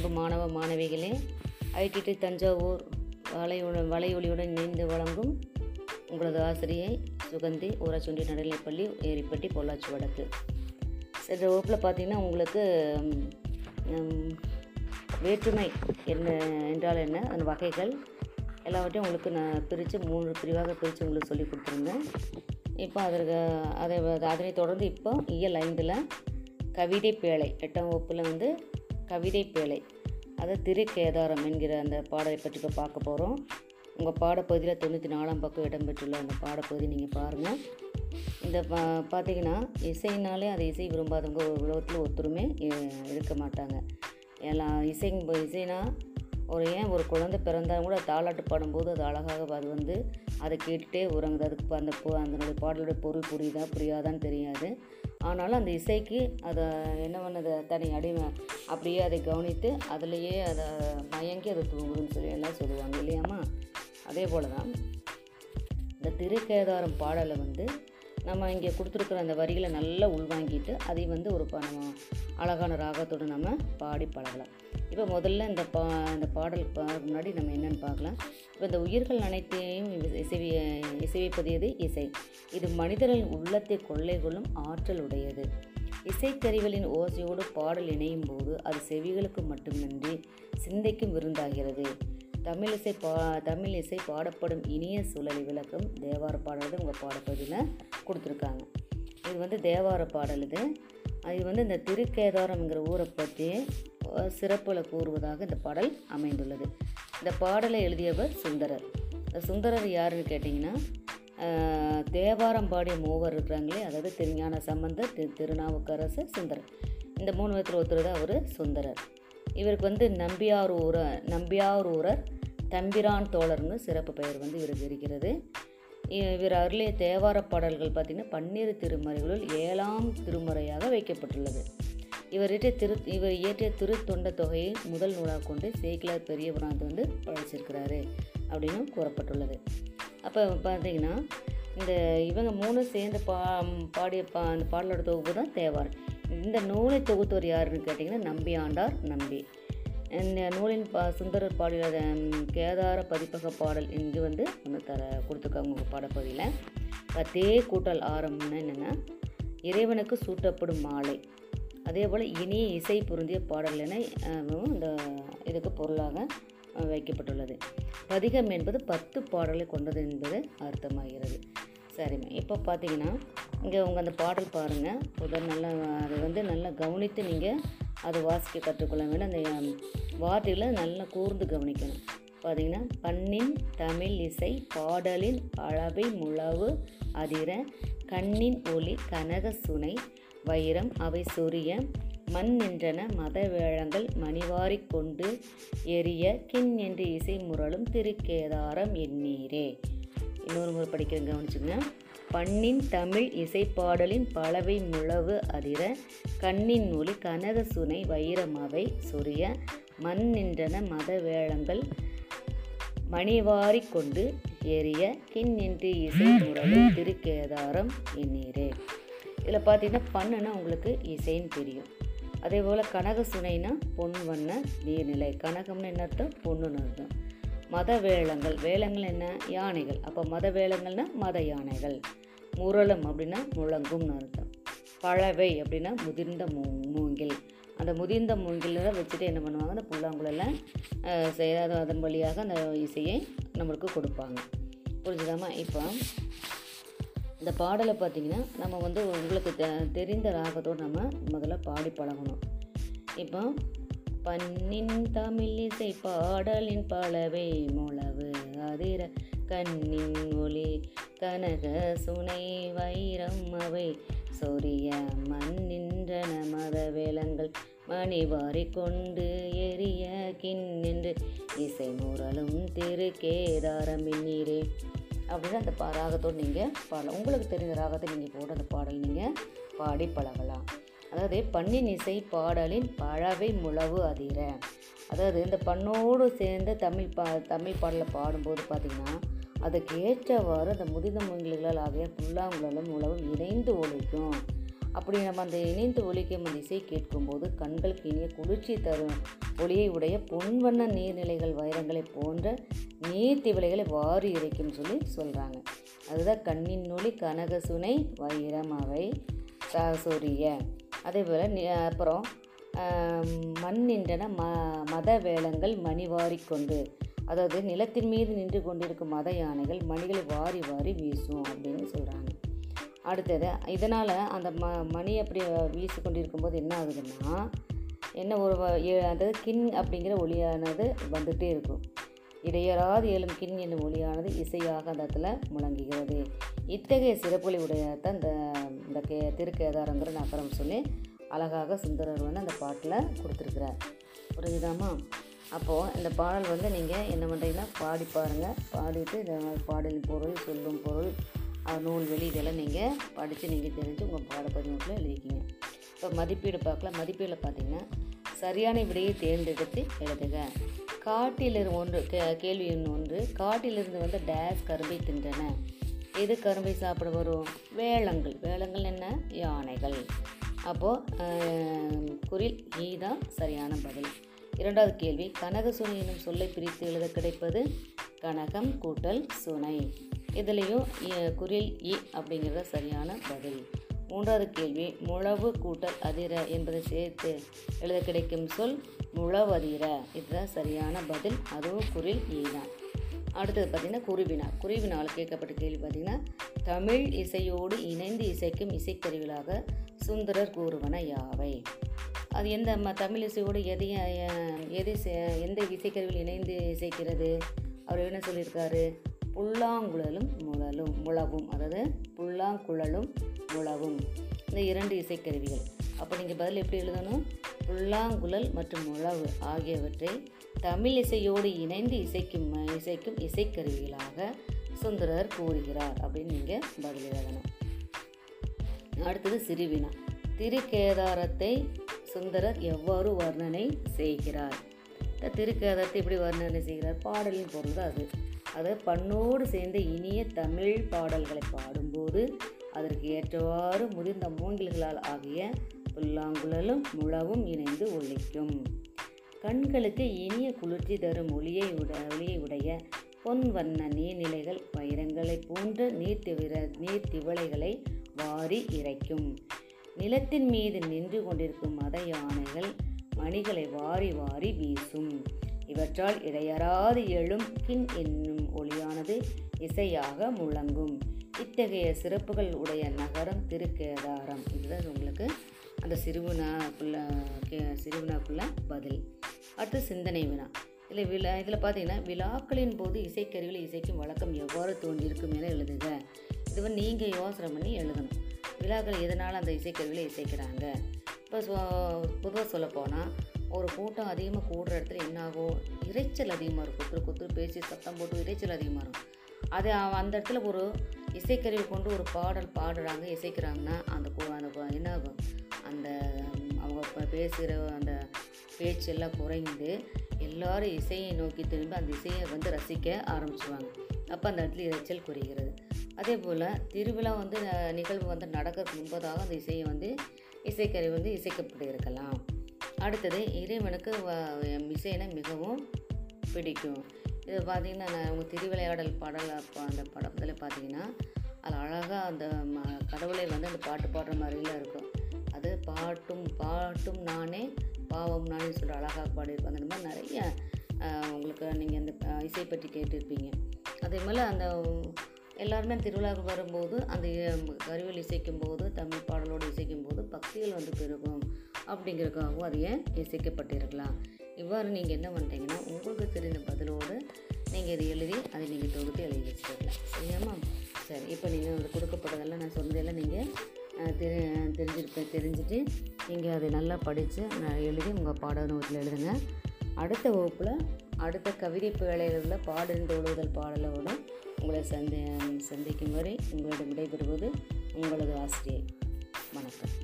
அன்பு மாணவ மாணவிகளே ஐடிடி தஞ்சாவூர் வலையுடன் வலையொலியுடன் இணைந்து வழங்கும் உங்களது ஆசிரியை சுகந்தி ஊராட்சி நடுநிலைப்பள்ளி ஏரிப்பட்டி பொள்ளாச்சி வடக்கு. சென்ற வகுப்பில் பார்த்திங்கன்னா உங்களுக்கு வேற்றுமை என்ன என்றால் என்ன அந்த வகைகள் எல்லாவற்றையும் உங்களுக்கு நான் பிரித்து மூணு பிரிவாக பிரித்து உங்களுக்கு சொல்லி கொடுத்துருந்தேன். இப்போ அதற்கு அதை அதனை தொடர்ந்து இப்போ இயல் ஐந்தில் கவிதை பேழை எட்டாம் வகுப்பில் வந்து கவிதை பேழை அதை திருக்கேதாரம் என்கிற அந்த பாடலை பற்றி இப்போ பார்க்க போகிறோம் உங்கள் பாடப்பகுதியில் தொண்ணூற்றி நாலாம் பக்கம் இடம்பெற்றுள்ள அந்த பாடப்பகுதி நீங்கள் பாருங்கள் இந்த பா பார்த்தீங்கன்னா இசைனாலே அது இசை விரும்பாதவங்க ஒரு உலகத்தில் ஒத்துருமே இருக்க மாட்டாங்க. எல்லாம் இசை இசைனா ஒரு ஏன் ஒரு குழந்தை பிறந்தாலும் கூட தாலாட்டு பாடும்போது அது அழகாக அது வந்து அதை கேட்டுகிட்டே உறங்குது. அதுக்கு இப்போ அந்த அதனுடைய பாடலோட பொருள் புரியுதா புரியாதான்னு தெரியாது. ஆனாலும் அந்த இசைக்கு அதை என்ன பண்ணது தனி அடிமை அப்படியே அதை கவனித்து அதுலேயே அதை மயங்கி அதை தூங்குதுன்னு சொல்லி எல்லாம் சொல்லுவாங்க இல்லையாம்மா? அதே போல் தான் இந்த திருக்கேதாரம் பாடலை வந்து நம்ம இங்கே கொடுத்துருக்குற அந்த வரிகளை நல்லா உள்வாங்கிட்டு அதை வந்து ஒரு ப- நம்ம அழகான ராகத்தோடு நம்ம பாடி பழகலாம் இப்போ முதல்ல இந்த பா இந்த பாடல் பா முன்னாடி நம்ம என்னென்னு பார்க்கலாம். இப்போ இந்த உயிர்கள் அனைத்தையும் இசைவி இசைவிப்பதியது இசை. இது மனிதர்களின் உள்ளத்தை கொள்ளை கொள்ளும் ஆற்றல் உடையது இசைக்கருவிகளின் ஓசையோடு பாடல் இணையும் போது அது செவிகளுக்கு மட்டுமின்றி சிந்தைக்கும் விருந்தாகிறது. தமிழ் இசை பா தமிழ் இசை பாடப்படும் இனிய சூழலை விளக்கம் தேவார பாடல் உங்கள் பாடப்பகுதியில் கொடுத்துருக்காங்க. இது வந்து தேவார பாடல் இது. அது வந்து இந்த திருக்கேதாரம்ங்கிற ஊரை பற்றி சிறப்பில் கூறுவதாக இந்த பாடல் அமைந்துள்ளது. இந்த பாடலை எழுதியவர் சுந்தரர். இந்த சுந்தரர் யாருன்னு கேட்டிங்கன்னா தேவாரம் பாடிய மூவர் இருக்கிறாங்களே அதாவது திருஞான சம்பந்தர் திரு திருநாவுக்கரசு சுந்தரர். இந்த மூணு விதத்தில் ஒருத்தர் தான் அவர் சுந்தரர். இவருக்கு வந்து நம்பியார் ஊர நம்பியார் ஊரர் தம்பிரான் தோழர்னு சிறப்பு பெயர் வந்து இவருக்கு இருக்கிறது. இவர் அருளிய தேவார பாடல்கள் பார்த்திங்கன்னா பன்னிரு திருமறைகளுள் ஏழாம் திருமுறையாக வைக்கப்பட்டுள்ளது. இவர் இயற்றிய திரு இவர் இயற்றிய திரு தொண்ட தொகையை முதல் நூலாக கொண்டு சேக்கிலார் பெரிய வந்து பழச்சிருக்கிறாரு அப்படின்னு கூறப்பட்டுள்ளது. அப்போ பார்த்தீங்கன்னா இந்த இவங்க மூணு சேர்ந்து பா பாடிய பா அந்த பாடலோட தொகுப்பு தான் தேவாரம். இந்த நூலை தொகுத்தவர் யாருன்னு கேட்டிங்கன்னா நம்பி ஆண்டார் நம்பி. இந்த நூலின் பா சுந்தரர் பாடிய கேதார பதிப்பக பாடல் இங்கு வந்து ஒன்று தர கொடுத்துருக்காங்க உங்கள் பாடப்பகுதியில். பத்தே கூட்டல் ஆரம்பம்னு என்னென்னா இறைவனுக்கு சூட்டப்படும் மாலை. அதே போல் இனிய இசை பொருந்திய பாடல் என இந்த இதுக்கு பொருளாக வைக்கப்பட்டுள்ளது. பதிகம் என்பது பத்து பாடலை கொண்டது என்பது அர்த்தமாகிறது. சரிம்மா. இப்போ பார்த்தீங்கன்னா இங்கே உங்கள் அந்த பாடல் பாருங்கள் முதல் நல்லா அதை வந்து நல்லா கவனித்து நீங்கள் அதை வாசிக்க கற்றுக்கொள்ள வேண்டும் அந்த வார்த்தைகளை நல்லா கூர்ந்து கவனிக்கணும். பார்த்தீங்கன்னா பண்ணின் தமிழ் இசை பாடலின் அளவை முழவு அதிர கண்ணின் ஒளி கனக சுனை வைரம் அவை சொரிய மண் நின்றன மத வேழங்கள் மணிவாரிக் கொண்டு எரிய கின் என்று இசை முரளும் திருக்கேதாரம் எண்ணீரே. இன்னொரு முறை படிக்கிறேன் கவனிச்சுங்க பண்ணின் தமிழ் இசைப்பாடலின் பலவை முழவு அதிர கண்ணின் ஒளி கனக சுனை வைரமவை சொரிய மண் நின்றன மத வேளங்கள் மணிவாரி கொண்டு எரிய கிண் இசை முரளும் திருக்கேதாரம் எண்ணீரே இதில் பார்த்தீங்கன்னா பண்ணுன்னா உங்களுக்கு இசைன்னு தெரியும். அதே போல் கனக சுனைனா பொன் வண்ண நீர்நிலை. கனகம்னு என்ன அர்த்தம்? பொண்ணுன்னு அர்த்தம். மத வேளங்கள் வேளங்கள் என்ன? யானைகள். அப்போ மத வேளங்கள்னா மத யானைகள். முரளம் அப்படின்னா முழங்கும்னு அர்த்தம். பழவை அப்படின்னா முதிர்ந்த மூ மூங்கில். அந்த முதிர்ந்த மூங்கில வச்சுட்டு என்ன பண்ணுவாங்க? அந்த புல்லாங்குழலாம் செய்யாத அதன் வழியாக அந்த இசையை நம்மளுக்கு கொடுப்பாங்க. புரிஞ்சுதாம்மா இப்போ இந்த பாடலை பார்த்திங்கன்னா நம்ம வந்து உங்களுக்கு தெ தெரிந்த ராகத்தோடு நம்ம முதல்ல பாடி பழகணும். இப்போ பன்னின் தமிழ் இசை பாடலின் பலவை முழவு அதிர கண்ணின் ஒளி கனக சுனை வைரம் அவை. சொரிய மண்ணின்றன மத வேளங்கள் மணிவாரி கொண்டு எரிய கிண்ணென்று இசை முரலும் திருக்கேதாரம் நீரே அப்படின்னு அந்த ராகத்தோடு நீங்கள் பாடலாம் உங்களுக்கு தெரிந்த ராகத்தை நீங்கள் போட்டு அந்த பாடல் நீங்கள் பாடி பழகலாம். அதாவது பண்ணின் இசை பாடலின் பழவை முழவு அதிர. அதாவது இந்த பண்ணோடு சேர்ந்து தமிழ் பா தமிழ் பாடலை பாடும்போது பார்த்திங்கன்னா அதுக்கு ஏற்றவாறு அந்த முதிர்ந்த மூங்கில்களால் ஆகிய புல்லாங்குழலும் உழவும் இணைந்து ஒழிக்கும் அப்படி நம்ம அந்த இணைந்து ஒழிக்கும் அந்த இசை கேட்கும்போது கண்களுக்கு இனிய குளிர்ச்சி தரும். ஒளியை உடைய பொன்வண்ண நீர்நிலைகள் வைரங்களை போன்ற நீர்த்திவளைகளை வாரி இறைக்கும் சொல்லி சொல்கிறாங்க அதுதான் கண்ணின் நொழி கனகசுனை வைரம் அவை சாசூரிய. அதே போல் அப்புறம் மண் நின்றன ம மத வேளங்கள் மணி வாரிக்கொண்டு அதாவது நிலத்தின் மீது நின்று கொண்டிருக்கும் மத யானைகள் மணிகளை வாரி வாரி வீசும் அப்படின்னு சொல்கிறாங்க அடுத்தது இதனால் அந்த ம மணி அப்படி வீசி கொண்டிருக்கும்போது என்ன ஆகுதுன்னா என்ன ஒரு வ- அதாவது கின் அப்படிங்கிற ஒளியானது வந்துகிட்டே இருக்கும். இடையறாது ஏழும் கின் என்னும் ஒளியானது இசையாக அந்த இடத்துல முழங்குகிறது. இத்தகைய சிறப்புகளை உடையதான் இந்த இந்த கே திருக்கேதாரங்கிற நகரம் சொல்லி அழகாக சுந்தரர் வந்து அந்த பாட்டில் கொடுத்துருக்குறார். புரியுதாம்மா அப்போது இந்த பாடல் வந்து நீங்கள் என்ன பண்ணுறீங்கன்னா பாடி பாருங்கள் பாடிட்டு இந்த பாடல் பொருள் சொல்லும் பொருள் நூல் வெளி இதெல்லாம் நீங்கள் படித்து நீங்கள் தெரிஞ்சு உங்கள் பாடப்பதினத்தில் எழுதிக்கிங்க. இப்போ மதிப்பீடு பார்க்கலாம் மதிப்பீடில் பார்த்தீங்கன்னா சரியான விடையை தேர்ந்தெடுத்து எழுதுக. காட்டிலிருந்து ஒன்று கே கேள்வி ஒன்று. காட்டிலிருந்து வந்து டேஸ் கரும்பை தின்றன. எது கரும்பை சாப்பிட வரும். வேளங்கள். வேளங்கள் என்ன? யானைகள். அப்போது குரில் ஈ தான் சரியான பதில். இரண்டாவது கேள்வி. கனக சுனை என்னும் சொல்லை பிரித்து எழுத கிடைப்பது கனகம் கூட்டல் சுனை. இதுலேயும் குரில் இ அப்படிங்கிறது சரியான பதில். மூன்றாவது கேள்வி. முழவு கூட்டல் அதிர என்பதை சேர்த்து எழுத கிடைக்கும் சொல் முழவதிர. இதுதான் சரியான பதில். அதுவும் குரில் ஈ தான். அடுத்தது பார்த்திங்கன்னா குருவினா குருவினால் கேட்கப்பட்ட கேள்வி பார்த்திங்கன்னா தமிழ் இசையோடு இணைந்து இசைக்கும் இசைக்கருவிகளாக சுந்தரர் கூறுவன யாவை? அது எந்த ம தமிழ் இசையோடு எதையும் எதை எந்த இசைக்கருவியில் இணைந்து இசைக்கிறது? அவர் என்ன சொல்லியிருக்காரு? புல்லாங்குழலும் முழலும் முழவும். அதாவது புல்லாங்குழலும் முழவும். இந்த இரண்டு இசைக்கருவிகள். அப்போ நீங்கள் பதில் எப்படி எழுதணும்? புல்லாங்குழல் மற்றும் முழவு ஆகியவற்றை தமிழ் இசையோடு இணைந்து இசைக்கும் இசைக்கும் இசைக்கருவிகளாக சுந்தரர் கூறுகிறார் அப்படின்னு நீங்கள் பதில் எழுதணும். அடுத்தது சிறுவினா திருக்கேதாரத்தை சுந்தரர் எவ்வாறு வர்ணனை செய்கிறார்? இந்த திருக்கேதாரத்தை எப்படி வர்ணனை செய்கிறார்? பாடலின் பொருள் அது. அது பண்ணோடு சேர்ந்த இனிய தமிழ் பாடல்களை பாடும்போது அதற்கு ஏற்றவாறு முதிர்ந்த மூங்கில்களால் ஆகிய புல்லாங்குழலும் முழவும் இணைந்து ஒழிக்கும் கண்களுக்கு இனிய குளிர்ச்சி தரும் ஒளியை உட ஒளியை உடைய பொன் வண்ண நீர்நிலைகள் வைரங்களைப் போன்ற நீர்த்திவிர நீர்த்திவளைகளை வாரி இறைக்கும். நிலத்தின் மீது நின்று கொண்டிருக்கும் மத யானைகள் மணிகளை வாரி வாரி வீசும். இவற்றால் இடையறாது எழும் கின் என்னும் ஒளியானது இசையாக முழங்கும். இத்தகைய சிறப்புகள் உடைய நகரம் திருக்கேதாரம். இதுதான் உங்களுக்கு அந்த சிறுவனாக்குள்ள சிறுவனாக்குள்ள சிறுவினாக்குள்ள பதில். அடுத்து சிந்தனை வினா. இதில் விழா இதில் பார்த்தீங்கன்னா விழாக்களின் போது இசைக்கருவிகளை இசைக்கும் வழக்கம் எவ்வாறு தோன்றியிருக்கும் என எழுதுக. இது வந்து நீங்கள் யோசனை பண்ணி எழுதணும். விழாக்கள் எதனால் அந்த இசைக்கருவிகளை இசைக்கிறாங்க? இப்போ பொதுவாக சொல்லப்போனால் ஒரு கூட்டம் அதிகமாக கூடுற இடத்துல என்ன ஆகும் இரைச்சல் அதிகமாக இருக்கும். குத்துரு குத்துரு பேசி சத்தம் போட்டு இரைச்சல் அதிகமாக இருக்கும். அது அந்த இடத்துல ஒரு இசைக்கருவி கொண்டு ஒரு பாடல் பாடுறாங்க இசைக்கிறாங்கன்னா அந்த கு- அந்த என்ன ஆகும்? அந்த அவங்க பேசுகிற அந்த பேச்செல்லாம் குறைந்து எல்லாரும் இசையை நோக்கி திரும்பி அந்த இசையை வந்து ரசிக்க ஆரம்பிச்சுவாங்க அப்போ அந்த இடத்துல இரைச்சல் குறைகிறது. அதே போல் திருவிழா வந்து நிகழ்வு வந்து நடக்கிறதுக்கு முன்பதாக அந்த இசையை வந்து இசைக்கருவி வந்து இசைக்கப்பட்டு இருக்கலாம். அடுத்தது இறைவனுக்கு வ- இசைனா மிகவும் பிடிக்கும். இது பார்த்திங்கன்னா நான் திருவிளையாடல் பாடல் அப்போ அந்த படத்தில் பார்த்தீங்கன்னா அது அழகாக அந்த ம கடவுளை வந்து அந்த பாட்டு பாடுற மாதிரிலாம் இருக்கும். அது பாட்டும் பாட்டும் நானே பாவம் நானே சொல்கிற அழகாக பாடியிருப்பாங்க அந்த மாதிரி நிறைய உங்களுக்கு நீங்கள் அந்த இசை பற்றி கேட்டிருப்பீங்க. அதே மாதிரி அந்த எல்லாருமே திருவிழாவுக்கு வரும்போது அந்த கருவியில் இசைக்கும் போது தமிழ் பாடலோடு இசைக்கும் போது பக்திகள் வந்து பெருகும் அப்படிங்கிறதுக்காகவும் அது ஏன் இசைக்கப்பட்டிருக்கலாம்? இவ்வாறு நீங்கள் என்ன பண்ணிட்டீங்கன்னா உங்களுக்கு தெரிந்த பதிலோடு நீங்கள் இதை எழுதி அதை நீங்கள் தொகுத்து எழுதி வச்சுக்கலாம். சரியாமா சரி இப்போ நீங்கள் அது கொடுக்கப்பட்டதெல்லாம் நான் சொன்னதெல்லாம் நீங்கள் தெரி தெரிஞ்சிருப்பேன் தெரிஞ்சுட்டு நீங்கள் அதை நல்லா படித்து எழுதி உங்கள் பாட நூற்றில் எழுதுங்க. அடுத்த வகுப்பில் அடுத்த கவிதை வேலையில் உள்ள பாடல் தொழுதல் பாடலோடு உங்களை சந்தி சந்திக்கும் வரை உங்களிடம் விடைபெறுவது உங்களது ஆசிரியர் வணக்கம்.